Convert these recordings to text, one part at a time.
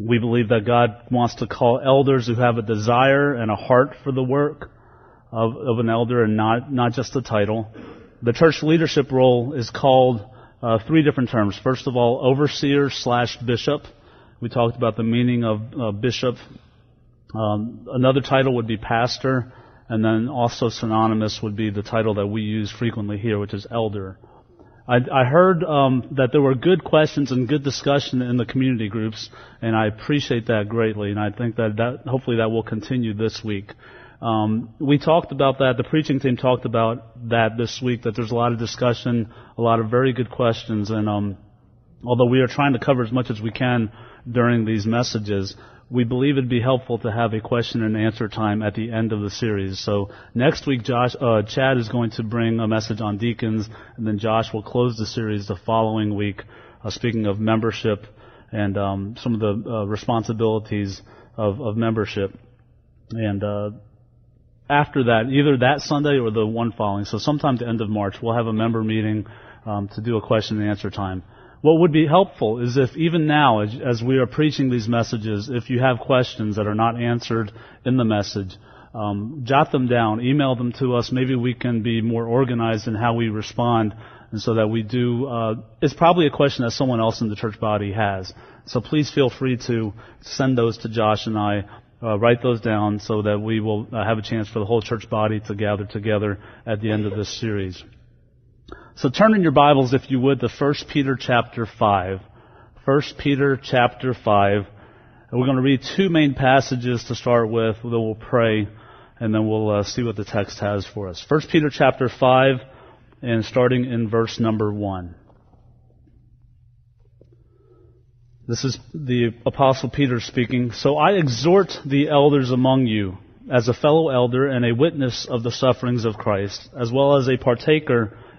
We believe that God wants to call elders who have a desire and a heart for the work of, of an elder and not, not just a title. The church leadership role is called uh, three different terms. First of all, overseer slash bishop. We talked about the meaning of uh, bishop. Um, another title would be pastor, and then also synonymous would be the title that we use frequently here, which is elder. I, I heard um, that there were good questions and good discussion in the community groups, and I appreciate that greatly. And I think that, that hopefully that will continue this week. Um, we talked about that. The preaching team talked about that this week. That there's a lot of discussion, a lot of very good questions, and um, although we are trying to cover as much as we can during these messages, we believe it'd be helpful to have a question and answer time at the end of the series. So next week, Josh, uh, Chad is going to bring a message on deacons, and then Josh will close the series the following week, uh, speaking of membership and um, some of the uh, responsibilities of, of, membership. And uh, after that, either that Sunday or the one following, so sometime the end of March, we'll have a member meeting um, to do a question and answer time. What would be helpful is if even now, as, we are preaching these messages, if you have questions that are not answered in the message, um, jot them down, email them to us. Maybe we can be more organized in how we respond, and so that we do. Uh, it's probably a question that someone else in the church body has. So please feel free to send those to Josh and I. Uh, write those down so that we will uh, have a chance for the whole church body to gather together at the end of this series. So turn in your Bibles, if you would, to 1 Peter chapter 5. 1 Peter chapter 5. And we're going to read two main passages to start with. Then we'll pray, and then we'll uh, see what the text has for us. 1 Peter chapter 5, and starting in verse number 1. This is the Apostle Peter speaking. So I exhort the elders among you, as a fellow elder and a witness of the sufferings of Christ, as well as a partaker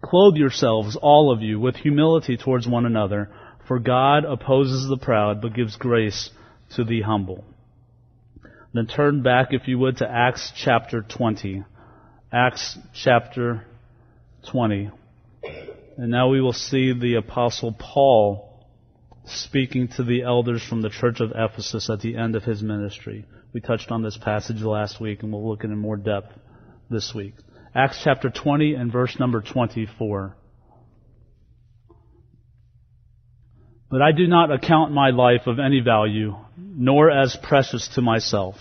Clothe yourselves, all of you, with humility towards one another, for God opposes the proud, but gives grace to the humble. Then turn back, if you would, to Acts chapter 20. Acts chapter 20. And now we will see the apostle Paul speaking to the elders from the church of Ephesus at the end of his ministry. We touched on this passage last week and we'll look at it in more depth this week. Acts chapter 20 and verse number 24. But I do not account my life of any value, nor as precious to myself,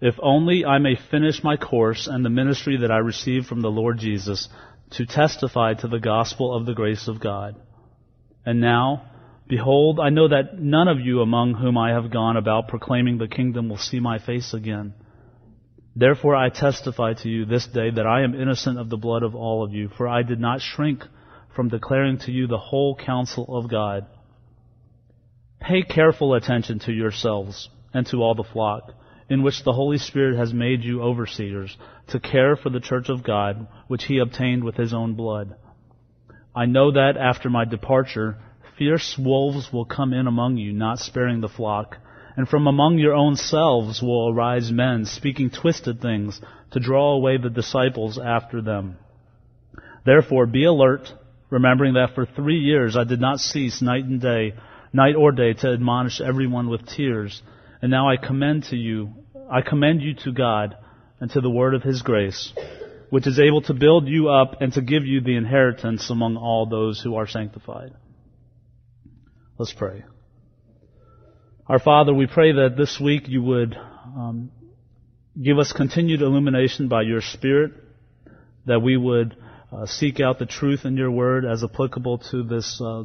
if only I may finish my course and the ministry that I received from the Lord Jesus to testify to the gospel of the grace of God. And now, behold, I know that none of you among whom I have gone about proclaiming the kingdom will see my face again. Therefore I testify to you this day that I am innocent of the blood of all of you, for I did not shrink from declaring to you the whole counsel of God. Pay careful attention to yourselves and to all the flock, in which the Holy Spirit has made you overseers, to care for the church of God, which he obtained with his own blood. I know that after my departure, fierce wolves will come in among you, not sparing the flock. And from among your own selves will arise men speaking twisted things to draw away the disciples after them. Therefore be alert, remembering that for three years I did not cease night and day, night or day to admonish everyone with tears. And now I commend to you, I commend you to God and to the word of his grace, which is able to build you up and to give you the inheritance among all those who are sanctified. Let's pray. Our Father, we pray that this week you would um, give us continued illumination by your Spirit, that we would uh, seek out the truth in your word as applicable to this uh,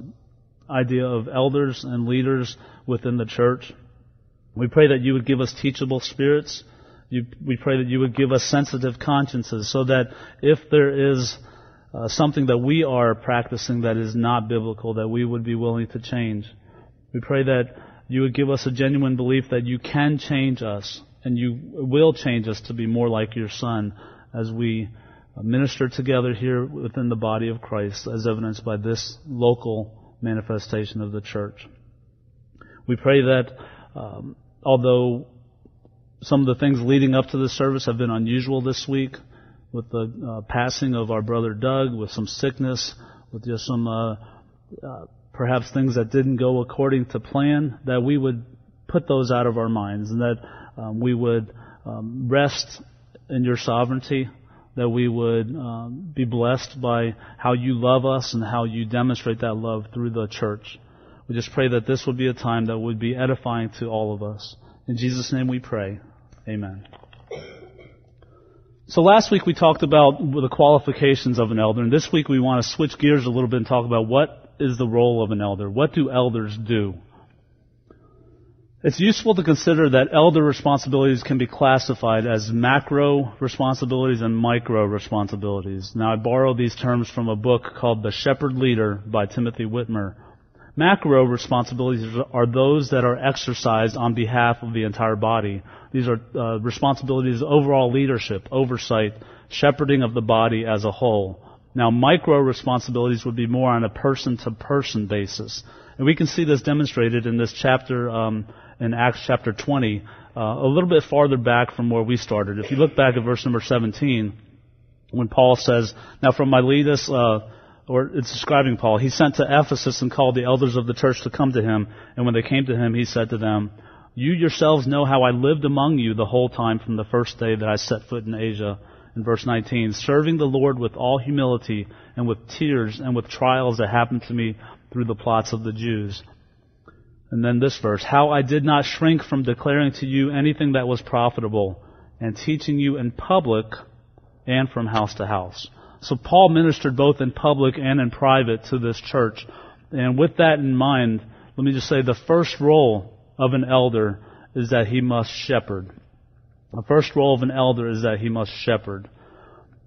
idea of elders and leaders within the church. We pray that you would give us teachable spirits. You, we pray that you would give us sensitive consciences so that if there is uh, something that we are practicing that is not biblical, that we would be willing to change. We pray that you would give us a genuine belief that you can change us and you will change us to be more like your Son as we minister together here within the body of Christ, as evidenced by this local manifestation of the church. We pray that um, although some of the things leading up to the service have been unusual this week, with the uh, passing of our brother Doug, with some sickness, with just some uh, uh, perhaps things that didn't go according to plan, that we would put those out of our minds and that um, we would um, rest in your sovereignty, that we would um, be blessed by how you love us and how you demonstrate that love through the church. We just pray that this would be a time that would be edifying to all of us. In Jesus' name we pray. Amen. So last week we talked about the qualifications of an elder, and this week we want to switch gears a little bit and talk about what is the role of an elder. What do elders do? It's useful to consider that elder responsibilities can be classified as macro responsibilities and micro responsibilities. Now I borrow these terms from a book called The Shepherd Leader by Timothy Witmer. Macro responsibilities are those that are exercised on behalf of the entire body. These are uh, responsibilities of overall leadership, oversight, shepherding of the body as a whole. Now, micro responsibilities would be more on a person-to-person basis. And we can see this demonstrated in this chapter, um, in Acts chapter 20, uh, a little bit farther back from where we started. If you look back at verse number 17, when Paul says, Now from Miletus, uh, or it's describing Paul, he sent to Ephesus and called the elders of the church to come to him. And when they came to him, he said to them, You yourselves know how I lived among you the whole time from the first day that I set foot in Asia. In verse 19, serving the Lord with all humility and with tears and with trials that happened to me through the plots of the Jews. And then this verse, how I did not shrink from declaring to you anything that was profitable and teaching you in public and from house to house. So Paul ministered both in public and in private to this church. And with that in mind, let me just say the first role of an elder is that he must shepherd. The first role of an elder is that he must shepherd,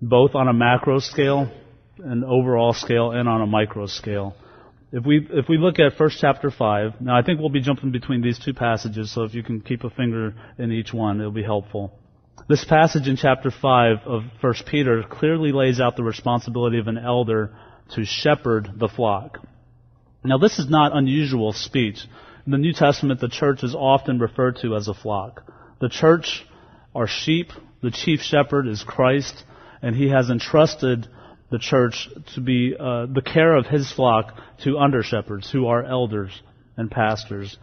both on a macro scale, an overall scale, and on a micro scale. If we if we look at first chapter five, now I think we'll be jumping between these two passages, so if you can keep a finger in each one, it'll be helpful. This passage in chapter 5 of 1 Peter clearly lays out the responsibility of an elder to shepherd the flock. Now this is not unusual speech. In the New Testament, the church is often referred to as a flock. The church are sheep. The chief shepherd is Christ, and he has entrusted the church to be uh, the care of his flock to under shepherds who are elders and pastors.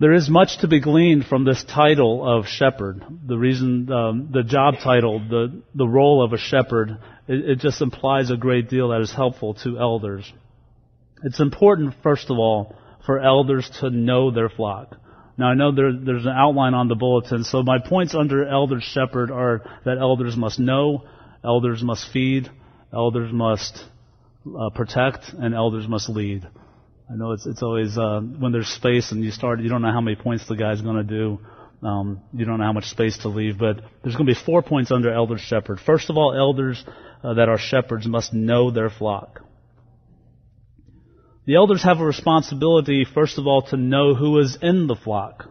There is much to be gleaned from this title of shepherd. The reason, um, the job title, the, the role of a shepherd, it, it just implies a great deal that is helpful to elders. It's important, first of all, for elders to know their flock. Now I know there, there's an outline on the bulletin, so my points under elder shepherd are that elders must know, elders must feed, elders must uh, protect, and elders must lead. I know it's it's always uh, when there's space and you start, you don't know how many points the guy's going to do. Um, you don't know how much space to leave, but there's going to be four points under elder shepherd. First of all, elders uh, that are shepherds must know their flock. The elders have a responsibility, first of all, to know who is in the flock.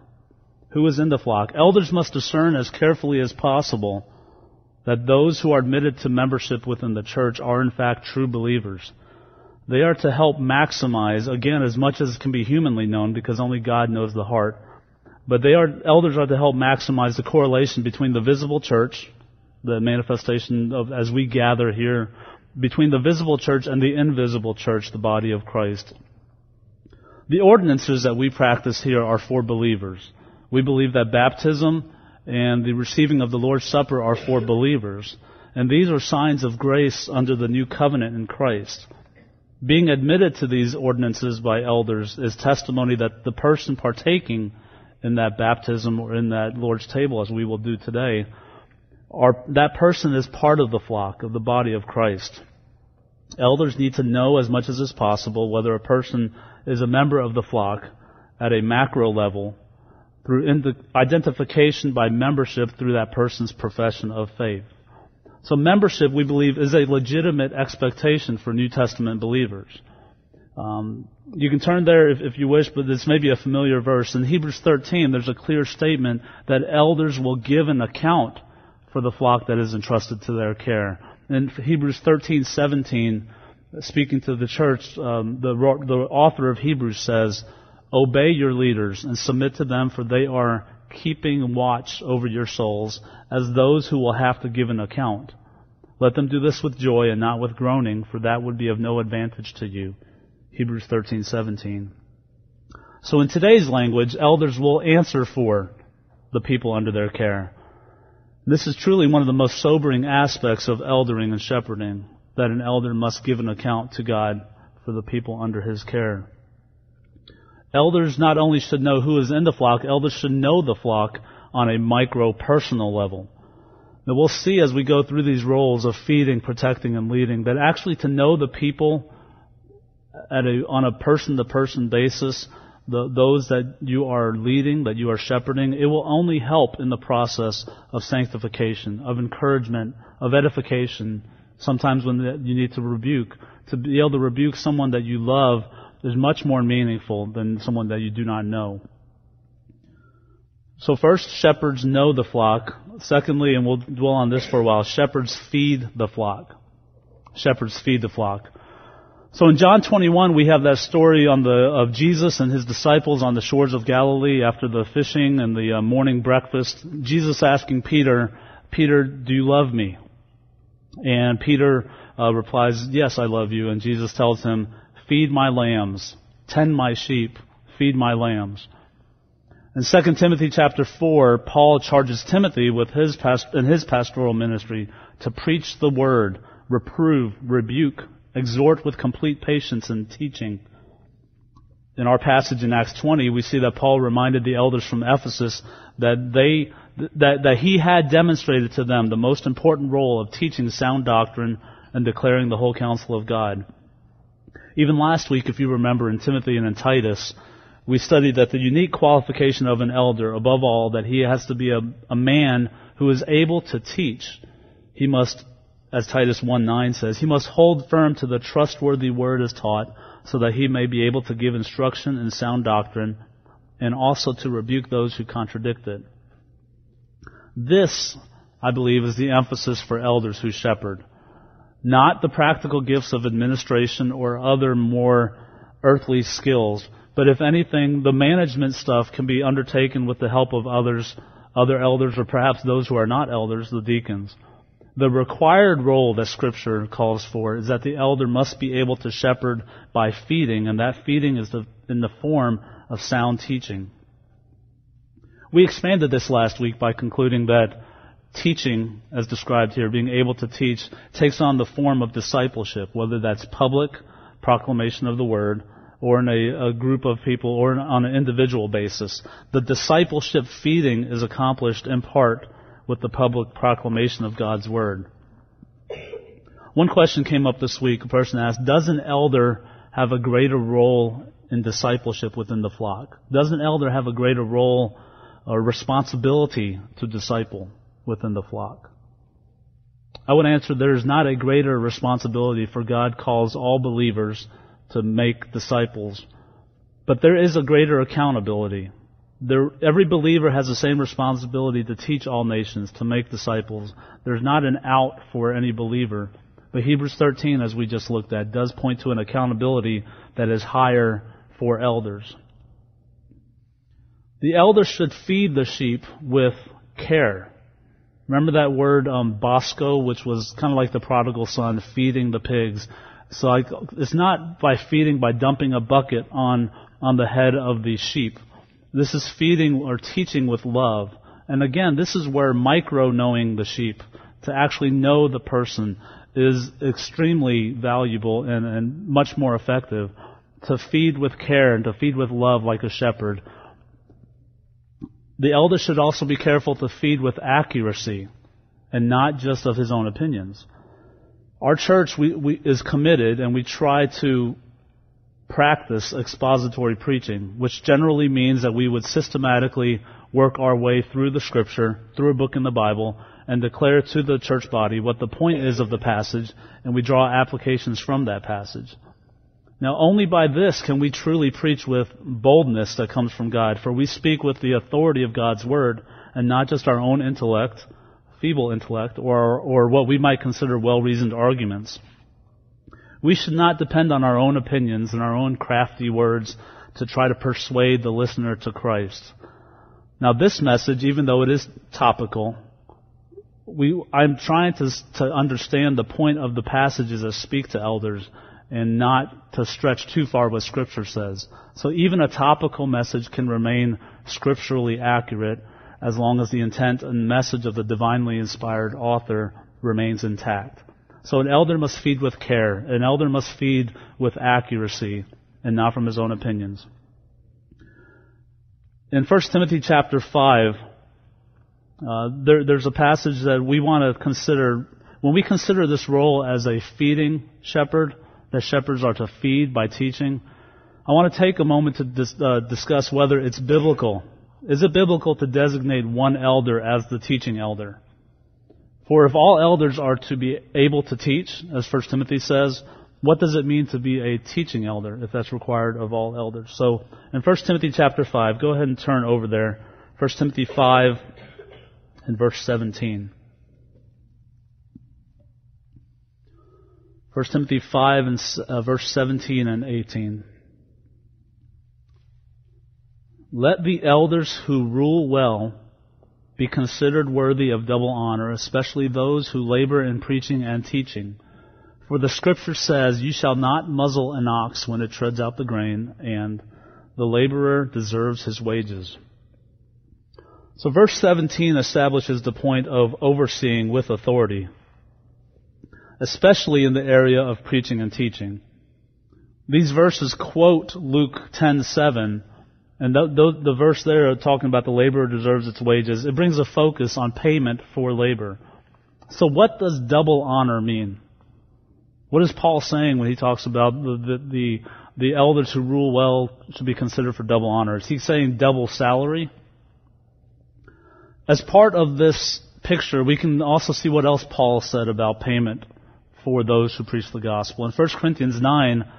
Who is in the flock. Elders must discern as carefully as possible that those who are admitted to membership within the church are in fact true believers. They are to help maximize, again, as much as can be humanly known, because only God knows the heart. But they are, elders are to help maximize the correlation between the visible church, the manifestation of, as we gather here, between the visible church and the invisible church, the body of Christ. The ordinances that we practice here are for believers. We believe that baptism and the receiving of the Lord's Supper are for believers. And these are signs of grace under the new covenant in Christ. Being admitted to these ordinances by elders is testimony that the person partaking in that baptism or in that Lord's table, as we will do today, are, that person is part of the flock, of the body of Christ. Elders need to know as much as is possible whether a person is a member of the flock at a macro level through identification by membership through that person's profession of faith. So membership, we believe, is a legitimate expectation for New Testament believers. Um, you can turn there if, if you wish, but this may be a familiar verse. In Hebrews 13, there's a clear statement that elders will give an account for the flock that is entrusted to their care. In Hebrews 13:17, speaking to the church, um, the, the author of Hebrews says, "Obey your leaders and submit to them, for they are keeping watch over your souls as those who will have to give an account. Let them do this with joy and not with groaning, for that would be of no advantage to you." Hebrews 13:17. So in today's language, elders will answer for the people under their care. This is truly one of the most sobering aspects of eldering and shepherding, that an elder must give an account to God for the people under his care. Elders not only should know who is in the flock, elders should know the flock on a micro personal level. Now we'll see as we go through these roles of feeding, protecting, and leading that actually to know the people a, on a person to person basis the, those that you are leading, that you are shepherding, it will only help in the process of sanctification, of encouragement, of edification. Sometimes when you need to rebuke, to be able to rebuke someone that you love is much more meaningful than someone that you do not know. So first, shepherds know the flock. Secondly, and we'll dwell on this for a while, shepherds feed the flock. Shepherds feed the flock. So in John 21, we have that story the, of Jesus and his disciples on the shores of Galilee after the fishing and the uh, morning breakfast. Jesus asking Peter, Peter, do you love me? And Peter uh, replies, yes, I love you. And Jesus tells him, feed my lambs, tend my sheep, feed my lambs. In 2 Timothy chapter 4, Paul charges Timothy with his past, in his pastoral ministry to preach the word, reprove, rebuke, exhort with complete patience and teaching. In our passage in Acts 20, we see that Paul reminded the elders from Ephesus that they, that, that he had demonstrated to them the most important role of teaching sound doctrine and declaring the whole counsel of God. Even last week, if you remember in Timothy and in Titus, we studied that the unique qualification of an elder, above all, that he has to be a, a man who is able to teach. He must as Titus 1:9 says, he must hold firm to the trustworthy word as taught, so that he may be able to give instruction in sound doctrine, and also to rebuke those who contradict it. This, I believe, is the emphasis for elders who shepherd. Not the practical gifts of administration or other more earthly skills, but if anything, the management stuff can be undertaken with the help of others, other elders, or perhaps those who are not elders, the deacons. The required role that Scripture calls for is that the elder must be able to shepherd by feeding, and that feeding is the, in the form of sound teaching. We expanded this last week by concluding that teaching, as described here, being able to teach, takes on the form of discipleship, whether that's public proclamation of the word, or in a, a group of people, or on an individual basis. The discipleship feeding is accomplished in part with the public proclamation of God's Word. One question came up this week. A person asked, does an elder have a greater role in discipleship within the flock? Does an elder have a greater role or responsibility to disciple within the flock? I would answer there is not a greater responsibility for God calls all believers to make disciples, but there is a greater accountability there, every believer has the same responsibility to teach all nations, to make disciples. There's not an out for any believer. But Hebrews 13, as we just looked at, does point to an accountability that is higher for elders. The elders should feed the sheep with care. Remember that word um, bosko, which was kind of like the prodigal son feeding the pigs. So I, it's not by feeding by dumping a bucket on on the head of the sheep. This is feeding or teaching with love. And again, this is where micro knowing the sheep, to actually know the person, is extremely valuable and, and much more effective. To feed with care and to feed with love like a shepherd. The elder should also be careful to feed with accuracy and not just of his own opinions. Our church we, we, is committed and we try to practice expository preaching, which generally means that we would systematically work our way through the scripture, through a book in the Bible, and declare to the church body what the point is of the passage, and we draw applications from that passage. Now, only by this can we truly preach with boldness that comes from God, for we speak with the authority of God's Word and not just our own intellect, feeble intellect, or, or what we might consider well-reasoned arguments. We should not depend on our own opinions and our own crafty words to try to persuade the listener to Christ. Now this message, even though it is topical, we, I'm trying to, to understand the point of the passages that speak to elders and not to stretch too far what scripture says. So even a topical message can remain scripturally accurate as long as the intent and message of the divinely inspired author remains intact. So an elder must feed with care. An elder must feed with accuracy and not from his own opinions. In 1 Timothy chapter 5, uh, there, there's a passage that we want to consider. When we consider this role as a feeding shepherd, that shepherds are to feed by teaching, I want to take a moment to dis, uh, discuss whether it's biblical. Is it biblical to designate one elder as the teaching elder? For if all elders are to be able to teach, as 1 Timothy says, what does it mean to be a teaching elder if that's required of all elders? So in 1 Timothy chapter 5, go ahead and turn over there. 1 Timothy 5 and verse 17. 1 Timothy 5 and uh, verse 17 and 18. Let the elders who rule well be considered worthy of double honor, especially those who labor in preaching and teaching. For the scripture says, You shall not muzzle an ox when it treads out the grain, and the laborer deserves his wages. So verse 17 establishes the point of overseeing with authority, especially in the area of preaching and teaching. These verses quote Luke 10:7 and the, verse there talking about the laborer deserves its wages, it brings a focus on payment for labor. So what does double honor mean? What is Paul saying when he talks about the, the, the, the elders who rule well should be considered for double honor? Is he saying double salary? As part of this picture, we can also see what else Paul said about payment for those who preach the gospel. In 1 Corinthians 9,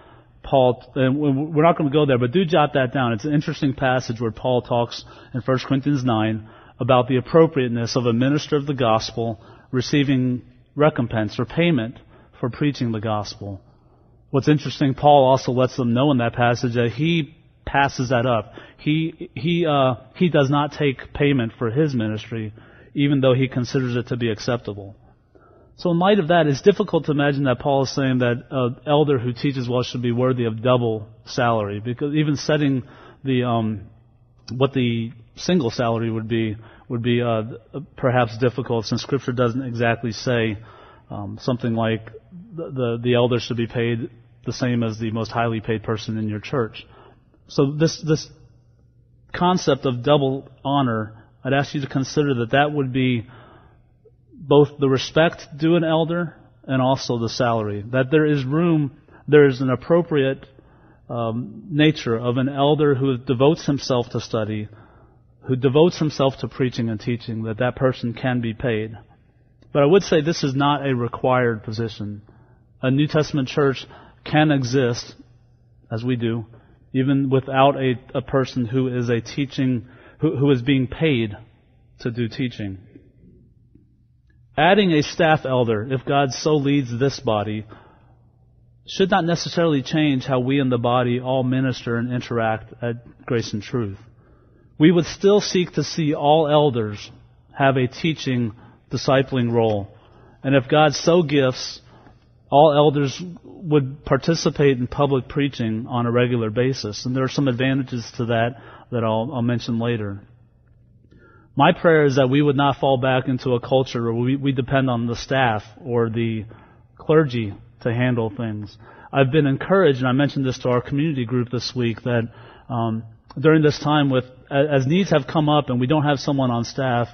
Paul, and we're not going to go there, but do jot that down. It's an interesting passage where Paul talks in 1 Corinthians 9 about the appropriateness of a minister of the gospel receiving recompense or payment for preaching the gospel. What's interesting, Paul also lets them know in that passage that he passes that up. He, he, uh, he does not take payment for his ministry, even though he considers it to be acceptable. So in light of that, it's difficult to imagine that Paul is saying that an elder who teaches well should be worthy of double salary, because even setting the um, what the single salary would be would be uh, perhaps difficult, since Scripture doesn't exactly say um, something like the, the the elder should be paid the same as the most highly paid person in your church. So this this concept of double honor, I'd ask you to consider that that would be both the respect due an elder and also the salary. That there is room, there is an appropriate um, nature of an elder who devotes himself to study, who devotes himself to preaching and teaching, that that person can be paid. But I would say this is not a required position. A New Testament church can exist, as we do, even without a, a person who is a teaching, who, who is being paid to do teaching. Adding a staff elder, if God so leads this body, should not necessarily change how we in the body all minister and interact at Grace and Truth. We would still seek to see all elders have a teaching, discipling role. And if God so gifts, all elders would participate in public preaching on a regular basis. And there are some advantages to that that I'll, I'll mention later. My prayer is that we would not fall back into a culture where we, we depend on the staff or the clergy to handle things. I've been encouraged, and I mentioned this to our community group this week, that um, during this time, with as needs have come up and we don't have someone on staff,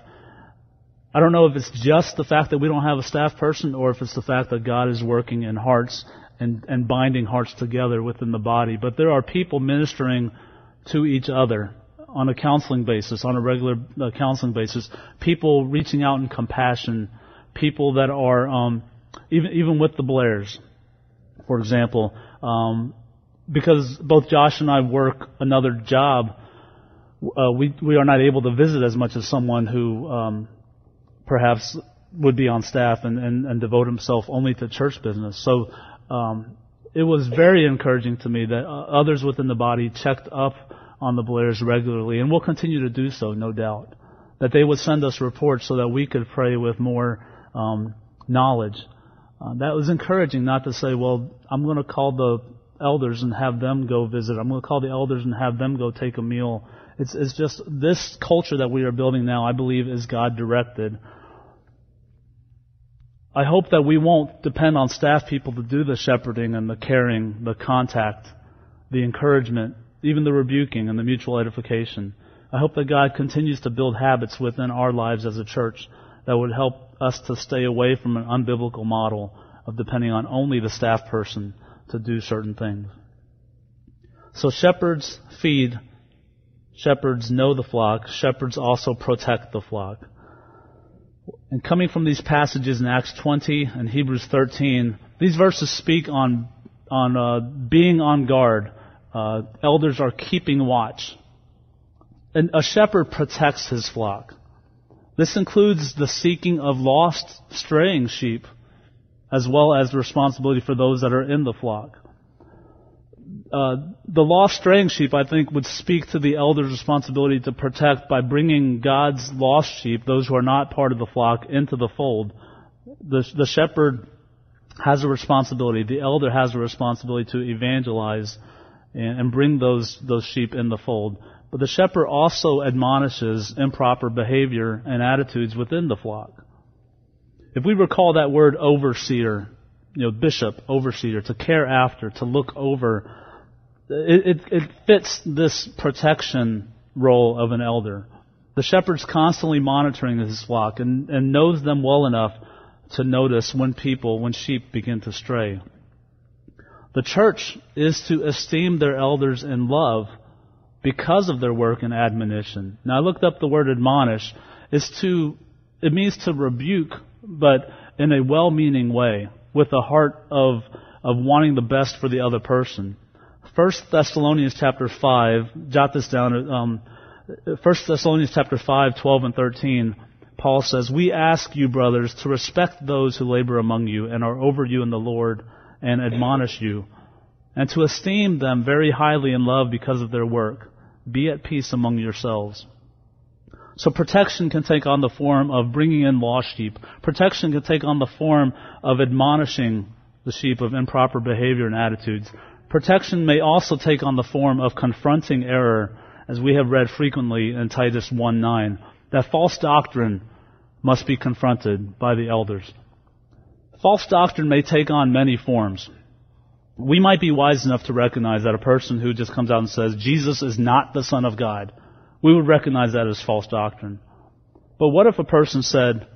I don't know if it's just the fact that we don't have a staff person or if it's the fact that God is working in hearts and, and binding hearts together within the body. But there are people ministering to each other on a counseling basis, on a regular uh, counseling basis, people reaching out in compassion, people that are um, even even with the Blairs, for example, um, because both Josh and I work another job, uh, we we are not able to visit as much as someone who um, perhaps would be on staff and, and, and devote himself only to church business. So um, it was very encouraging to me that uh, others within the body checked up on the Blairs regularly, and will continue to do so, no doubt. That they would send us reports so that we could pray with more um, knowledge. Uh, that was encouraging, not to say, well, I'm going to call the elders and have them go visit. I'm going to call the elders and have them go take a meal. It's, it's just this culture that we are building now, I believe, is God directed. I hope that we won't depend on staff people to do the shepherding and the caring, the contact, the encouragement, even the rebuking and the mutual edification. I hope that God continues to build habits within our lives as a church that would help us to stay away from an unbiblical model of depending on only the staff person to do certain things. So shepherds feed, shepherds know the flock, shepherds also protect the flock. And coming from these passages in Acts 20 and Hebrews 13, these verses speak on, on uh, being on guard. Uh, elders are keeping watch. And a shepherd protects his flock. This includes the seeking of lost, straying sheep, as well as the responsibility for those that are in the flock uh, the lost straying sheep, I think, would speak to the elder's responsibility to protect by bringing God's lost sheep, those who are not part of the flock, into the fold. The, the shepherd has a responsibility. The elder has a responsibility to evangelize and, and bring those those sheep in the fold. But the shepherd also admonishes improper behavior and attitudes within the flock. If we recall that word overseer, you know, bishop, overseer, to care after, to look over, it, it, it fits this protection role of an elder. The shepherd's constantly monitoring his flock and, and knows them well enough to notice when people, when sheep begin to stray. The church is to esteem their elders in love because of their work and admonition. Now I looked up the word admonish. Is to, it means to rebuke, but in a well-meaning way, with a heart of, of wanting the best for the other person. 1 Thessalonians chapter 5, jot this down, um, 1 Thessalonians chapter 5, 12 and 13, Paul says, We ask you, brothers, to respect those who labor among you and are over you in the Lord and admonish you, and to esteem them very highly in love because of their work. Be at peace among yourselves. So protection can take on the form of bringing in lost sheep. Protection can take on the form of admonishing the sheep of improper behavior and attitudes. Protection may also take on the form of confronting error, as we have read frequently in Titus 1:9. That false doctrine must be confronted by the elders. False doctrine may take on many forms. We might be wise enough to recognize that a person who just comes out and says, Jesus is not the Son of God, we would recognize that as false doctrine. But what if a person said,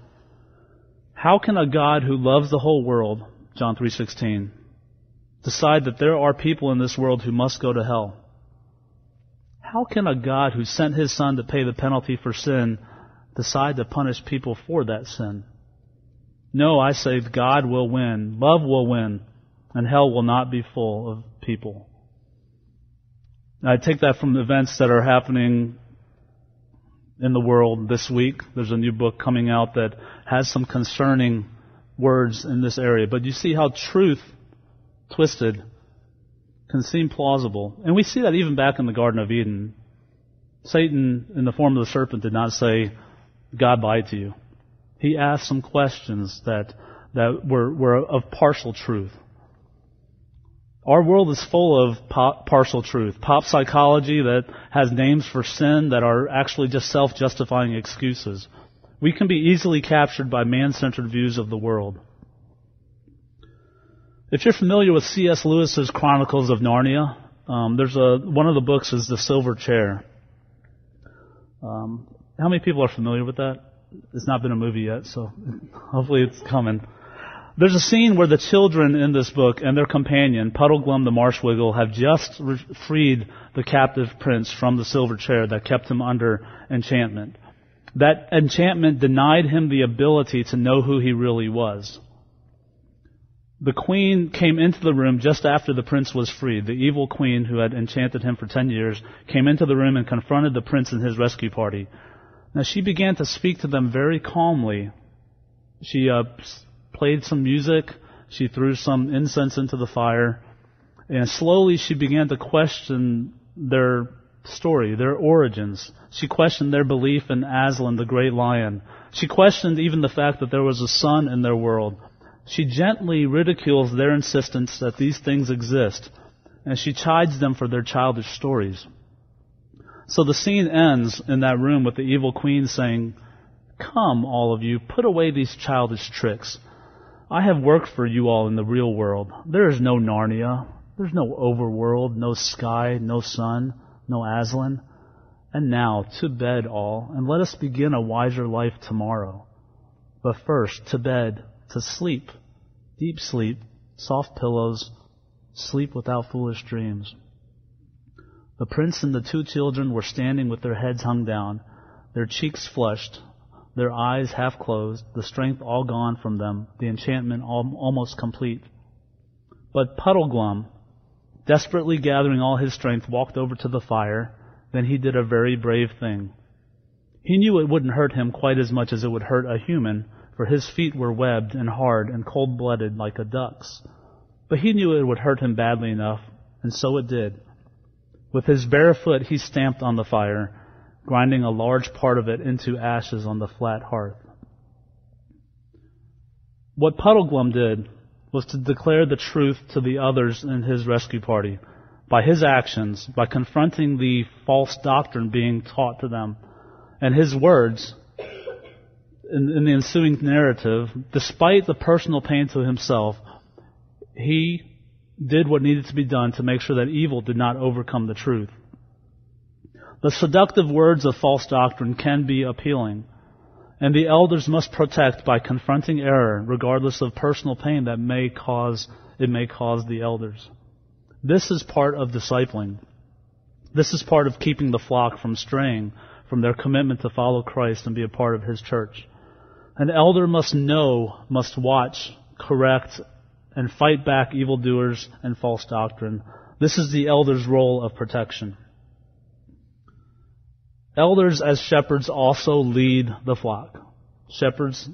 how can a God who loves the whole world, John 3:16, decide that there are people in this world who must go to hell. How can a God who sent his son to pay the penalty for sin decide to punish people for that sin? No, I say God will win, love will win, and hell will not be full of people. I take that from events that are happening in the world this week. There's a new book coming out that has some concerning words in this area. But you see how truth twisted can seem plausible. And we see that even back in the Garden of Eden. Satan, in the form of the serpent, did not say, God lied to you. He asked some questions that, that were, were of partial truth. Our world is full of pop, partial truth. Pop psychology that has names for sin that are actually just self-justifying excuses. We can be easily captured by man-centered views of the world. If you're familiar with C.S. Lewis's Chronicles of Narnia, um, there's a one of the books is The Silver Chair. Um, how many people are familiar with that? It's not been a movie yet, so hopefully it's coming. There's a scene where the children in this book and their companion, Puddleglum the Marshwiggle, have just re- freed the captive prince from the silver chair that kept him under enchantment. That enchantment denied him the ability to know who he really was. The queen came into the room just after the prince was freed. The evil queen who had enchanted him for ten years came into the room and confronted the prince and his rescue party. Now she began to speak to them very calmly. She uh, played some music. She threw some incense into the fire. And slowly she began to question their story, their origins. She questioned their belief in Aslan, the great lion. She questioned even the fact that there was a sun in their world. She gently ridicules their insistence that these things exist, and she chides them for their childish stories. So the scene ends in that room with the evil queen saying, Come, all of you, put away these childish tricks. I have worked for you all in the real world. There is no Narnia. There's no overworld, no sky, no sun, no Aslan. And now, to bed all, and let us begin a wiser life tomorrow. But first, to bed, to sleep, deep sleep, soft pillows, sleep without foolish dreams. The prince and the two children were standing with their heads hung down, their cheeks flushed, their eyes half closed, the strength all gone from them, the enchantment almost complete. But Puddleglum, desperately gathering all his strength, walked over to the fire. Then he did a very brave thing. He knew it wouldn't hurt him quite as much as it would hurt a human, for his feet were webbed and hard and cold blooded like a duck's. But he knew it would hurt him badly enough, and so it did. With his bare foot he stamped on the fire, grinding a large part of it into ashes on the flat hearth. What Puddleglum did was to declare the truth to the others in his rescue party by his actions, by confronting the false doctrine being taught to them. And his words, in, in the ensuing narrative, despite the personal pain to himself, he did what needed to be done to make sure that evil did not overcome the truth. The seductive words of false doctrine can be appealing, and the elders must protect by confronting error, regardless of personal pain that may cause it may cause the elders. This is part of discipling. This is part of keeping the flock from straying from their commitment to follow Christ and be a part of His church. An elder must know, must watch, correct, and fight back evildoers and false doctrine. This is the elder's role of protection. Elders as shepherds also lead the flock. Shepherds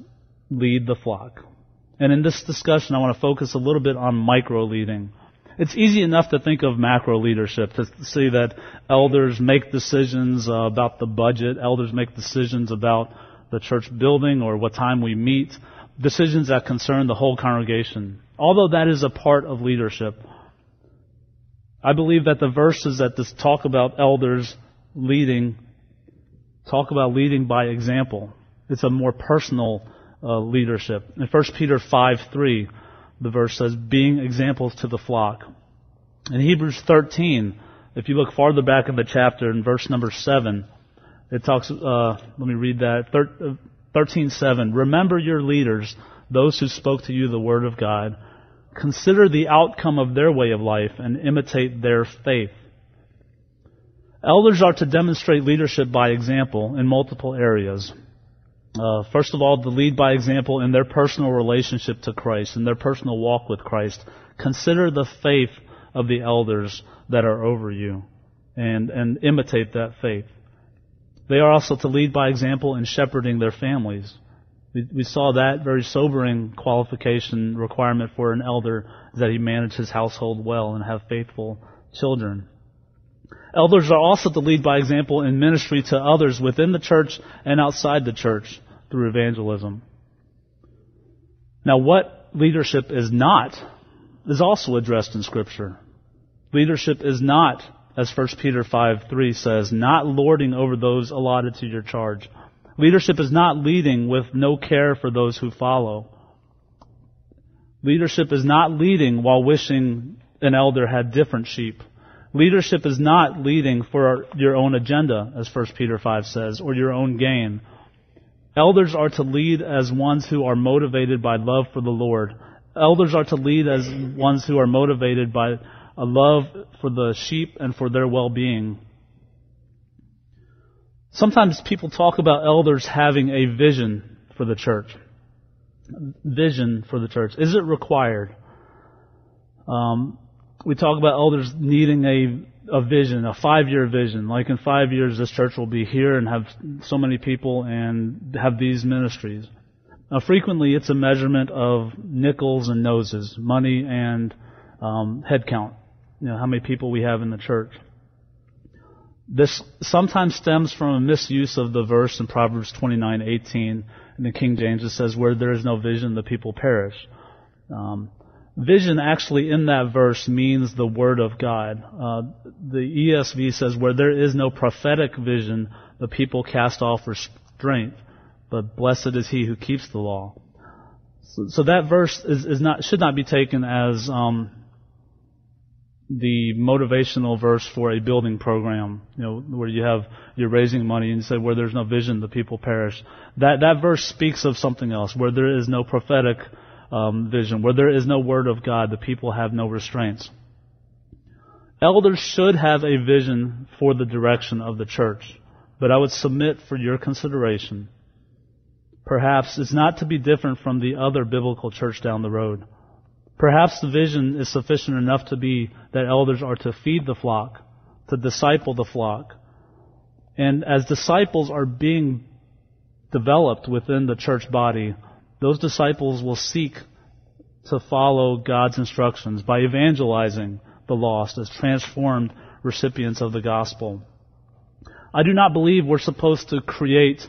lead the flock. And in this discussion, I want to focus a little bit on micro leading. It's easy enough to think of macro leadership, to see that elders make decisions about the budget, elders make decisions about the church building or what time we meet, decisions that concern the whole congregation. Although that is a part of leadership, I believe that the verses that this talk about elders leading talk about leading by example. It's a more personal uh, leadership. In 1 Peter 5 3, the verse says, being examples to the flock. In Hebrews 13, if you look farther back in the chapter, in verse number 7, it talks, uh, let me read that, 13.7, Remember your leaders, those who spoke to you the word of God. Consider the outcome of their way of life and imitate their faith. Elders are to demonstrate leadership by example in multiple areas. Uh, first of all, to lead by example in their personal relationship to Christ, in their personal walk with Christ. Consider the faith of the elders that are over you and, and imitate that faith. They are also to lead by example in shepherding their families. We, we saw that very sobering qualification requirement for an elder that he manage his household well and have faithful children. Elders are also to lead by example in ministry to others within the church and outside the church through evangelism. Now, what leadership is not is also addressed in Scripture. Leadership is not, as 1 Peter 5 3 says, not lording over those allotted to your charge. Leadership is not leading with no care for those who follow. Leadership is not leading while wishing an elder had different sheep. Leadership is not leading for your own agenda, as 1 Peter 5 says, or your own gain. Elders are to lead as ones who are motivated by love for the Lord. Elders are to lead as ones who are motivated by a love for the sheep and for their well-being. Sometimes people talk about elders having a vision for the church. Vision for the church. Is it required? Um, we talk about elders needing a, a vision, a five-year vision. Like in five years, this church will be here and have so many people and have these ministries. Now, frequently, it's a measurement of nickels and noses, money and um, head count. You know, how many people we have in the church. This sometimes stems from a misuse of the verse in Proverbs 29:18 in the King James. It says, "Where there is no vision, the people perish." Um, vision actually in that verse means the word of God. Uh, the ESV says, "Where there is no prophetic vision, the people cast off restraint, but blessed is he who keeps the law." So, so that verse is, is, not should not be taken as um, the motivational verse for a building program, you know, where you have you're raising money and you say where there's no vision, the people perish. That that verse speaks of something else, where there is no prophetic um, vision, where there is no word of God, the people have no restraints. Elders should have a vision for the direction of the church, but I would submit for your consideration. Perhaps it's not to be different from the other biblical church down the road. Perhaps the vision is sufficient enough to be that elders are to feed the flock, to disciple the flock. And as disciples are being developed within the church body, those disciples will seek to follow God's instructions by evangelizing the lost as transformed recipients of the gospel. I do not believe we're supposed to create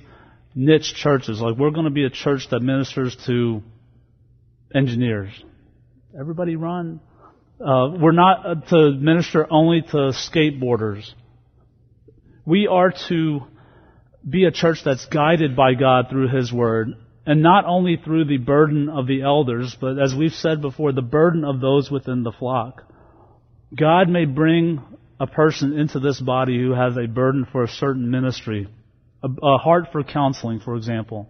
niche churches. Like we're going to be a church that ministers to engineers Everybody run. Uh, we're not uh, to minister only to skateboarders. We are to be a church that's guided by God through His Word, and not only through the burden of the elders, but as we've said before, the burden of those within the flock. God may bring a person into this body who has a burden for a certain ministry, a, a heart for counseling, for example.